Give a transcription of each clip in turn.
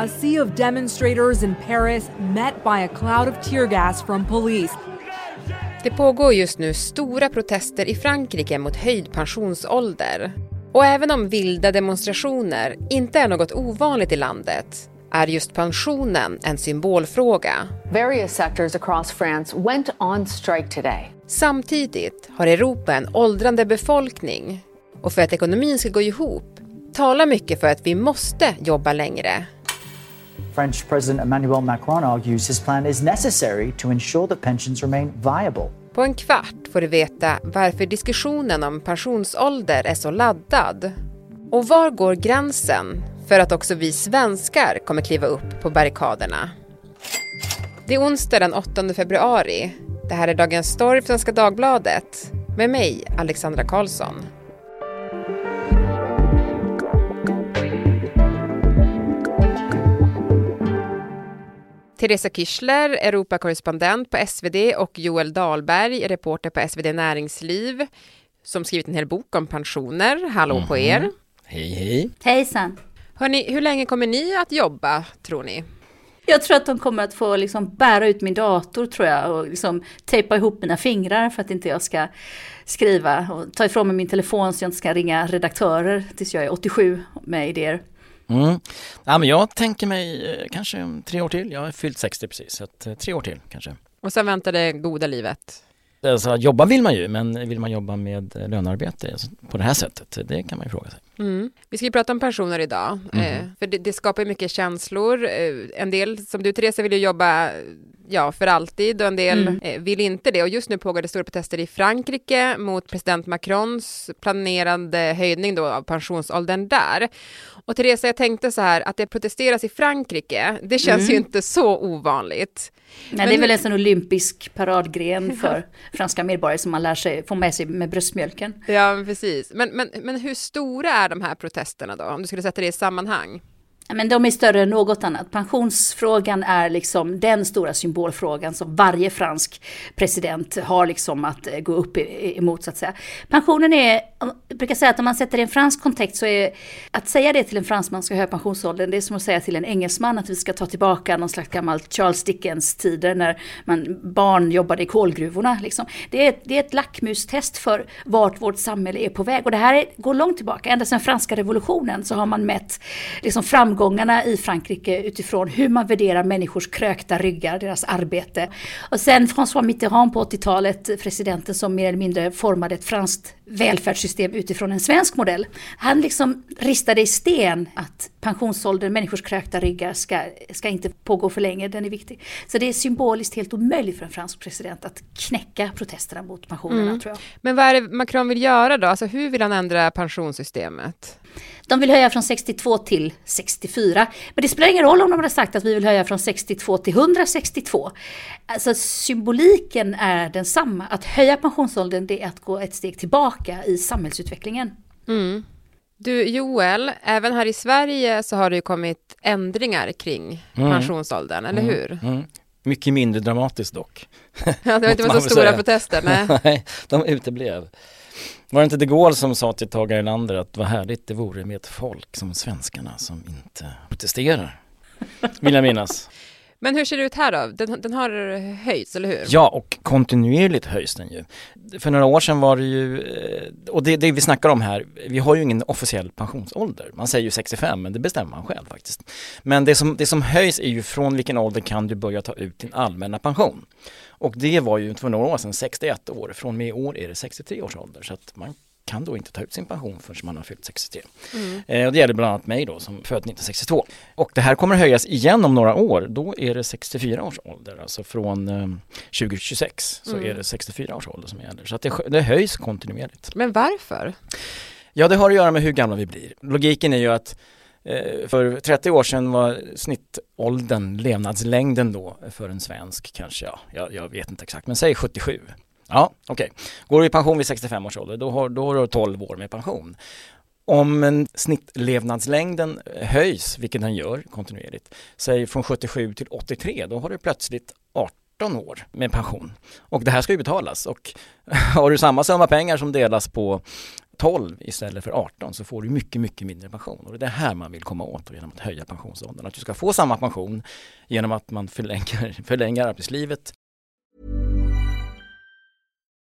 A sea of demonstrators in Paris met by a cloud of tear gas from police. Det pågår just nu stora protester i Frankrike mot höjd pensionsålder. Och även om vilda demonstrationer inte är något ovanligt i landet är just pensionen en symbolfråga. Various sectors across France went on strike today. Samtidigt har Europa en åldrande befolkning och för att ekonomin ska gå ihop talar mycket för att vi måste jobba längre. French President Emmanuel Macron argues his plan is necessary to ensure that pensions remain viable. På en kvart får du veta varför diskussionen om pensionsålder är så laddad. Och var går gränsen för att också vi svenskar kommer kliva upp på barrikaderna? Det är onsdag den 8 februari. Det här är Dagens Story för Svenska Dagbladet med mig, Alexandra Karlsson. Teresa Kischler, Europakorrespondent på SvD och Joel Dahlberg, reporter på SvD Näringsliv, som skrivit en hel bok om pensioner. Hallå mm på mhm. er! Hej, hej! Hejsan! Hörrni, hur länge kommer ni att jobba, tror ni? Jag tror att de kommer att få liksom bära ut min dator tror jag och liksom tejpa ihop mina fingrar för att inte jag ska skriva och ta ifrån mig min telefon så jag inte ska ringa redaktörer tills jag är 87 med idéer. Mm. Ja, men jag tänker mig eh, kanske tre år till. Jag har fyllt 60 precis, så att, eh, tre år till kanske. Och sen väntar det goda livet? Alltså, jobba vill man ju, men vill man jobba med lönearbete på det här sättet? Det kan man ju fråga sig. Mm. Vi ska ju prata om pensioner idag, mm. eh, för det, det, skapar mycket känslor. Eh, en del, som du Teresa, vill ju jobba ja, för alltid och en del mm. eh, vill inte det. Och just nu pågår det stora protester i Frankrike mot president Macrons planerade höjning då av pensionsåldern där. Och Teresa, jag tänkte så här att det protesteras i Frankrike, det känns mm. ju inte så ovanligt. Nej, Men, det är väl en sån olympisk paradgren för franska medborgare som man lär sig, får med sig med bröstmjölken. Ja, precis. Men, men, men hur stora är de här protesterna då, om du skulle sätta det i sammanhang? Men de är större än något annat. Pensionsfrågan är liksom den stora symbolfrågan som varje fransk president har liksom att eh, gå upp emot så att säga. Pensionen är, jag brukar säga att om man sätter det i en fransk kontext så är att säga det till en fransman ska höja pensionsåldern, det är som att säga till en engelsman att vi ska ta tillbaka någon slags gammalt Charles Dickens tider när man, barn jobbade i kolgruvorna. Liksom. Det, är, det är ett lackmustest för vart vårt samhälle är på väg och det här är, går långt tillbaka, ända sedan franska revolutionen så har man mätt liksom framgång framgångarna i Frankrike utifrån hur man värderar människors krökta ryggar, deras arbete. Och sen François Mitterrand på 80-talet, presidenten som mer eller mindre formade ett franskt välfärdssystem utifrån en svensk modell. Han liksom ristade i sten att pensionsåldern, människors krökta ryggar ska, ska inte pågå för länge, den är viktig. Så det är symboliskt helt omöjligt för en fransk president att knäcka protesterna mot pensionerna mm. tror jag. Men vad är det Macron vill göra då? Alltså hur vill han ändra pensionssystemet? De vill höja från 62 till 64. Men det spelar ingen roll om de hade sagt att vi vill höja från 62 till 162. Alltså symboliken är densamma. Att höja pensionsåldern det är att gå ett steg tillbaka i samhällsutvecklingen. Mm. Du Joel, även här i Sverige så har det ju kommit ändringar kring mm. pensionsåldern, eller mm. hur? Mm. Mycket mindre dramatiskt dock. Ja, det var inte så stora säga. protester, nej. nej, de uteblev. Var det inte de Gaulle som sa till Tage Erlander att vad härligt det vore med ett folk som svenskarna som inte protesterar? Vill jag minnas. Men hur ser det ut här då? Den, den, har höjts, eller hur? Ja, och kontinuerligt höjs den ju. För några år sedan var det ju, eh, och det, det vi snackar om här, vi har ju ingen officiell pensionsålder. Man säger ju 65, men det bestämmer man själv faktiskt. Men det som, det som höjs är ju från vilken ålder kan du börja ta ut din allmänna pension? Och det var ju för några år sedan 61 år, från och med i år är det 63 års ålder. Så att man kan då inte ta ut sin pension förrän man har fyllt 63. Mm. Eh, och det gäller bland annat mig då som född 1962. Och det här kommer höjas igen om några år. Då är det 64 års ålder, alltså från eh, 2026 så mm. är det 64 års ålder som gäller. Så att det, det höjs kontinuerligt. Men varför? Ja, det har att göra med hur gamla vi blir. Logiken är ju att eh, för 30 år sedan var snittåldern, levnadslängden då för en svensk kanske, ja, jag, jag vet inte exakt, men säg 77. Ja, okej. Okay. Går du i pension vid 65 års ålder, då har, då har du 12 år med pension. Om en snittlevnadslängden höjs, vilket den gör kontinuerligt, säg från 77 till 83, då har du plötsligt 18 år med pension. Och det här ska ju betalas och har du samma summa pengar som delas på 12 istället för 18 så får du mycket, mycket mindre pension. Och det är det här man vill komma åt genom att höja pensionsåldern. Att du ska få samma pension genom att man förlänger, förlänger arbetslivet.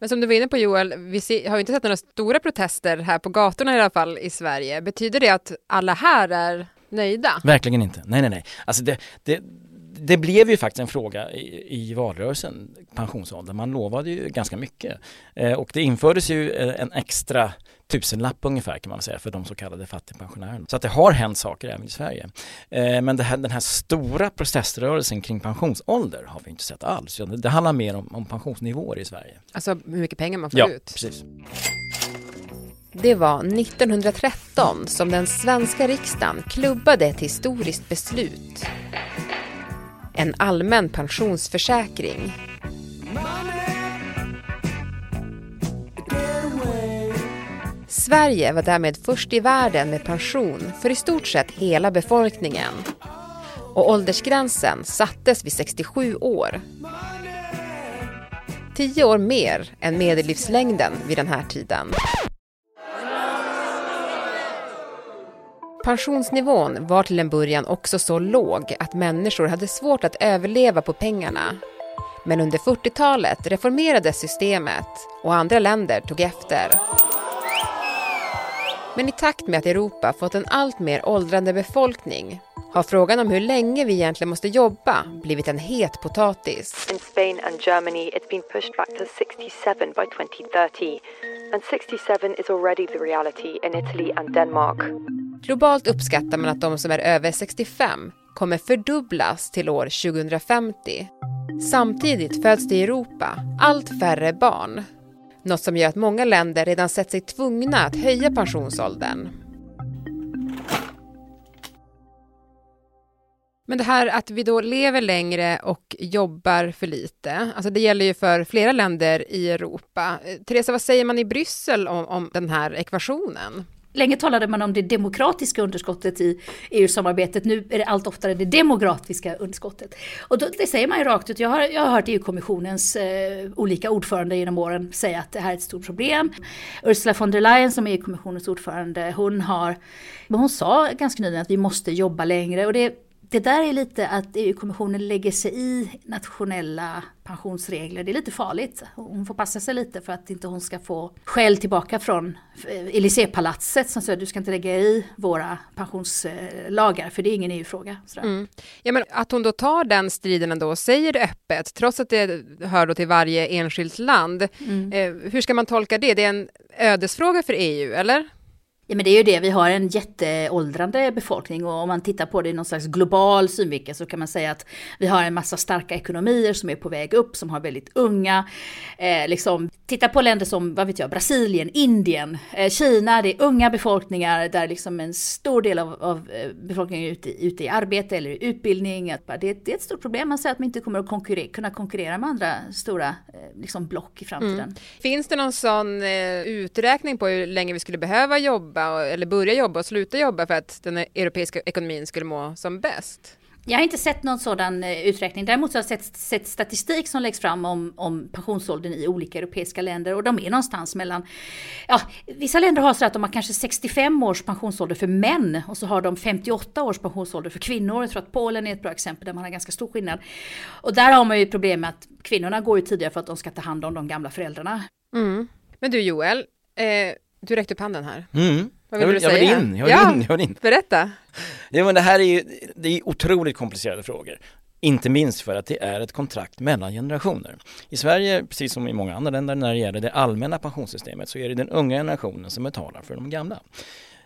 Men som du var inne på Joel, vi ser, har ju inte sett några stora protester här på gatorna i alla fall i Sverige. Betyder det att alla här är nöjda? Verkligen inte. Nej, nej, nej. Alltså det, det, det blev ju faktiskt en fråga i, i valrörelsen, pensionsåldern. Man lovade ju ganska mycket. Eh, och det infördes ju eh, en extra tusenlapp ungefär kan man säga för de så kallade fattigpensionärerna. Så att det har hänt saker även i Sverige. Eh, men här, den här stora proteströrelsen kring pensionsålder har vi inte sett alls. Det handlar mer om, om pensionsnivåer i Sverige. Alltså hur mycket pengar man får ja, ut? precis. Det var 1913 som den svenska riksdagen klubbade ett historiskt beslut. En allmän pensionsförsäkring. Sverige var därmed först i världen med pension för i stort sett hela befolkningen. Och åldersgränsen sattes vid 67 år. Tio år mer än medellivslängden vid den här tiden. Pensionsnivån var till en början också så låg att människor hade svårt att överleva på pengarna. Men under 40-talet reformerades systemet och andra länder tog efter. Men i takt med att Europa fått en allt mer åldrande befolkning har frågan om hur länge vi egentligen måste jobba blivit en het potatis. In Spain and Germany, it's been pushed back to 67 by 2030, and 67 is already the reality in Italy and Denmark. Globalt uppskattar man att de som är över 65 kommer fördubblas till år 2050. Samtidigt föds det i Europa allt färre barn. Något som gör att många länder redan sett sig tvungna att höja pensionsåldern. Men det här att vi då lever längre och jobbar för lite, alltså det gäller ju för flera länder i Europa. Eh, Teresa, vad säger man i Bryssel om, om den här ekvationen? Länge talade man om det demokratiska underskottet i EU-samarbetet. Nu är det allt oftare det demografiska underskottet. Och då, det säger man ju rakt ut. Jag har, jag har hört EU-kommissionens eh, olika ordförande genom åren säga att det här är ett stort problem. Ursula von der Leyen som är EU-kommissionens ordförande, hon har, hon sa ganska nyligen att vi måste jobba längre. Och det det där är lite att EU-kommissionen lägger sig i nationella pensionsregler. Det är lite farligt. Hon får passa sig lite för att inte hon ska få skäll tillbaka från Élysée-palatset som säger du ska inte lägga i våra pensionslagar för det är ingen EU-fråga. Mm. Ja, men att hon då tar den striden ändå och säger det öppet trots att det hör då till varje enskilt land. Mm. Eh, hur ska man tolka det? Det är en ödesfråga för EU, eller? Ja men det är ju det, vi har en jätteåldrande befolkning och om man tittar på det i någon slags global synvinkel så kan man säga att vi har en massa starka ekonomier som är på väg upp, som har väldigt unga. Eh, liksom, titta på länder som, vad vet jag, Brasilien, Indien, eh, Kina, det är unga befolkningar där liksom en stor del av, av eh, befolkningen är ute, ute, i arbete eller i utbildning. Att det, det, är ett stort problem, man säger att man inte kommer att konkurrera, kunna konkurrera med andra stora eh, liksom block i framtiden. Mm. Finns det någon sån eh, uträkning på hur länge vi skulle behöva jobba jobba eller börja jobba och sluta jobba för att den europeiska ekonomin skulle må som bäst? Jag har inte sett någon sådan eh, uträkning. Däremot har jag sett, sett statistik som läggs fram om, om pensionsåldern i olika europeiska länder och de är någonstans mellan, ja, vissa länder har så att de har kanske 65 års pensionsålder för män och så har de 58 års pensionsålder för kvinnor. Jag tror att Polen är ett bra exempel där man har ganska stor skillnad. Och där har man ju problem med att kvinnorna går ju tidigare för att de ska ta hand om de gamla föräldrarna. Mm. Men du Joel, eh, du räckte upp handen här. Mm. Vad vill jag, du säga? Jag vill in, jag vill ja, in, jag vill in. Berätta. Ja, men det här är ju det är otroligt komplicerade frågor. Inte minst för att det är ett kontrakt mellan generationer. I Sverige, precis som i många andra länder när det gäller det allmänna pensionssystemet, så är det den unga generationen som betalar för de gamla.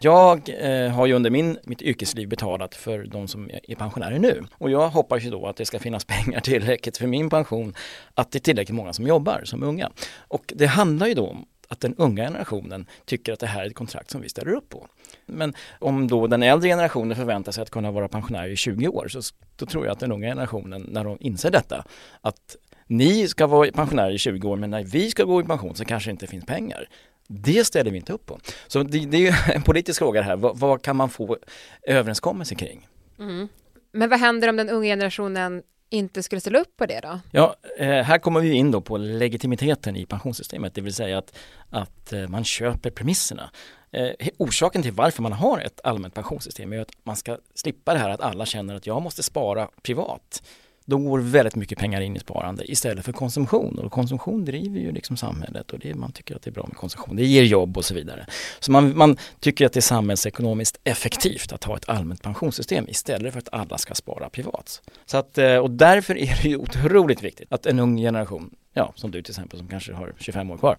Jag eh, har ju under min, mitt yrkesliv betalat för de som är pensionärer nu och jag hoppas ju då att det ska finnas pengar tillräckligt för min pension att det är tillräckligt många som jobbar som unga. Och det handlar ju då om att den unga generationen tycker att det här är ett kontrakt som vi ställer upp på. Men om då den äldre generationen förväntar sig att kunna vara pensionär i 20 år så då tror jag att den unga generationen, när de inser detta, att ni ska vara pensionärer i 20 år men när vi ska gå i pension så kanske det inte finns pengar. Det ställer vi inte upp på. Så det, det är ju en politisk fråga det här, vad, vad kan man få överenskommelse kring? Mm. Men vad händer om den unga generationen inte skulle ställa upp på det då? Ja, eh, här kommer vi in då på legitimiteten i pensionssystemet, det vill säga att, att eh, man köper premisserna. Eh, orsaken till varför man har ett allmänt pensionssystem är att man ska slippa det här att alla känner att jag måste spara privat då går väldigt mycket pengar in i sparande istället för konsumtion och konsumtion driver ju liksom samhället och det, man tycker att det är bra med konsumtion. Det ger jobb och så vidare. Så man, man tycker att det är samhällsekonomiskt effektivt att ha ett allmänt pensionssystem istället för att alla ska spara privat. Så att, eh, och därför är det ju otroligt viktigt att en ung generation, ja som du till exempel som kanske har 25 år kvar,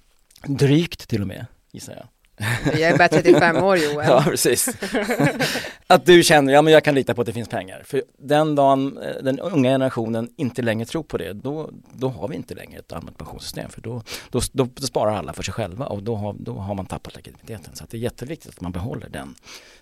drygt till och med gissar jag, jag är bara 35 år Joel. ja, precis. att du känner, ja men jag kan lita på att det finns pengar. För den dagen eh, den unga generationen inte längre tror på det, då, då har vi inte längre ett allmänt pensionssystem. För då, då, då, då sparar alla för sig själva och då har, då har man tappat legitimiteten. Så det är jätteviktigt att man behåller den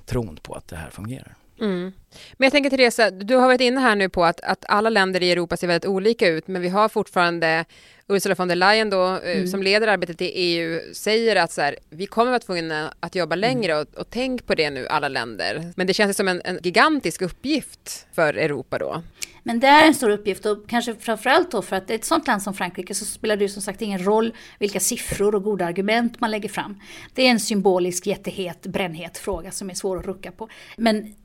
tron på att det här fungerar. Mm. Men jag tänker Teresa, du har varit inne här nu på att, att alla länder i Europa ser väldigt olika ut, men vi har fortfarande Ursula von der Leyen då, eh, mm. som leder arbetet i EU, säger att så här, vi kommer vara tvungna att jobba längre och, och tänk på det nu alla länder. Men det känns som en, en gigantisk uppgift för Europa då. Men det är en stor uppgift och kanske framförallt då för att ett sådant land som Frankrike så spelar det ju som sagt ingen roll vilka siffror och goda argument man lägger fram. Det är en symbolisk jättehet, brännhet fråga som är svår att rucka på. Men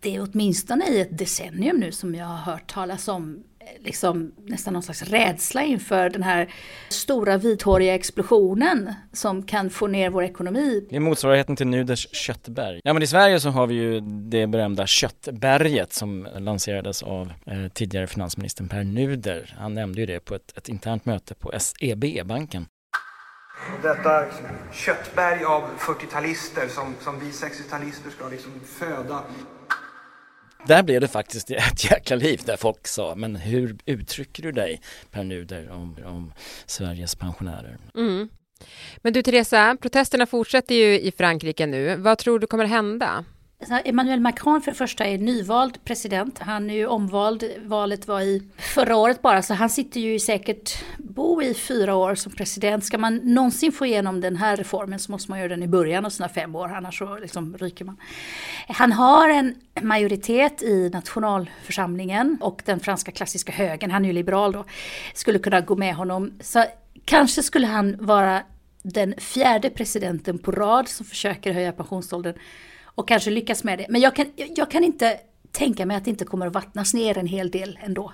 det är åtminstone i ett decennium nu som jag har hört talas om liksom nästan någon slags rädsla inför den här stora vithåriga explosionen som kan få ner vår ekonomi. Det är motsvarigheten till Nuders köttberg. Ja men i Sverige så har vi ju det berömda köttberget som lanserades av eh, tidigare finansministern Per Nuder. Han nämnde ju det på ett, ett internt möte på SEB-banken. Detta köttberg av 40-talister som, som vi 60-talister ska liksom föda där blev det faktiskt ett jäkla liv där folk sa, men hur uttrycker du dig Per Nuder om, om Sveriges pensionärer? Mm. Men du Teresa, protesterna fortsätter ju i Frankrike nu. Vad tror du kommer hända? Alltså, Emmanuel Macron för det första är nyvald president. Han är ju omvald, valet var i förra året bara, så han sitter ju säkert bo i fyra år som president. Ska man någonsin få igenom den här reformen så måste man göra den i början av sina fem år, annars så liksom ryker man. Han har en majoritet i nationalförsamlingen och den franska klassiska högern, han är ju liberal då, skulle kunna gå med honom. Så kanske skulle han vara den fjärde presidenten på rad som försöker höja pensionsåldern och kanske lyckas med det. Men jag kan, jag kan inte tänka mig att det inte kommer att vattnas ner en hel del ändå.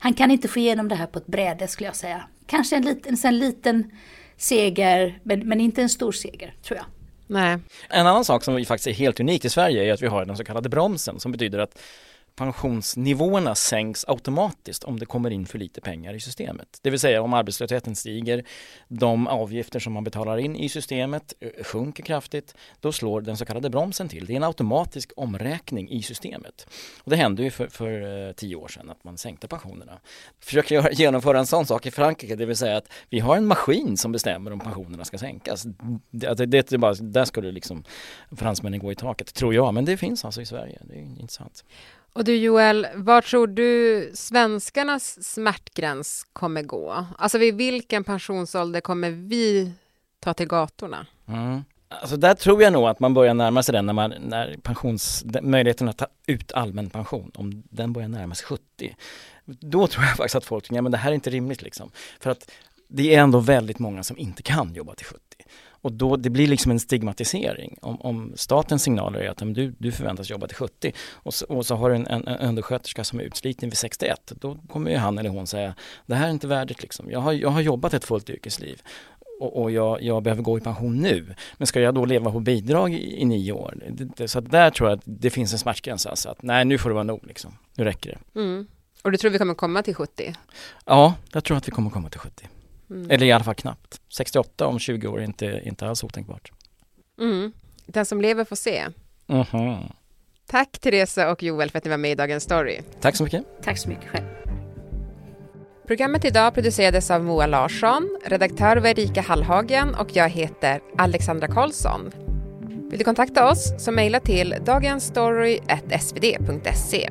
Han kan inte få igenom det här på ett bräde skulle jag säga. Kanske en liten, en liten seger, men, men inte en stor seger tror jag. Nej. En annan sak som faktiskt är helt unik i Sverige är att vi har den så kallade bromsen som betyder att pensionsnivåerna sänks automatiskt om det kommer in för lite pengar i systemet. Det vill säga om arbetslösheten stiger, de avgifter som man betalar in i systemet eh, sjunker kraftigt, då slår den så kallade bromsen till. Det är en automatisk omräkning i systemet. Och det hände ju för, för eh, tio år sedan att man sänkte pensionerna. Försöker genomföra en sån sak i Frankrike, det vill säga att vi har en maskin som bestämmer om pensionerna ska sänkas. Det, alltså, det, det, bara, där skulle liksom fransmännen gå i taket, tror jag, men det finns alltså i Sverige. Det är intressant. Och du Joel, var tror du svenskarnas smärtgräns kommer gå? Alltså vid vilken pensionsålder kommer vi ta till gatorna? Mm. Alltså där tror jag nog att man börjar närma sig den när, man, när pensions, möjligheten att ta ut allmän pension, om den börjar närma sig 70. Då tror jag faktiskt att folk tänker, ja men det här är inte rimligt liksom. För att det är ändå väldigt många som inte kan jobba till 70. Och då, det blir liksom en stigmatisering. Om, om statens signaler är att du, du förväntas jobba till 70 och så, och så har du en, en, en undersköterska som är utsliten vid 61, då kommer ju han eller hon säga det här är inte värdigt liksom. Jag har, jag har jobbat ett fullt yrkesliv och, och jag, jag, behöver gå i pension nu. Men ska jag då leva på bidrag i, i nio år? Det, det, så där tror jag att det finns en smärtgräns alltså. Att, nej, nu får det vara nog liksom. Nu räcker det. Mm. Och du tror vi kommer komma till 70? Ja, jag tror att vi kommer komma till 70. Mm. Eller i alla fall knappt. 68 om 20 år är inte, inte alls otänkbart. Mm. Den som lever får se. Mhm. Tack Teresa och Joel för att ni var med i Dagens Story. Tack så mycket. Tack så mycket själv. Programmet idag producerades av Moa Larsson, redaktör var Erika Hallhagen och jag heter Alexandra Karlsson. Vill du kontakta oss så mejla till dagensstory.svd.se.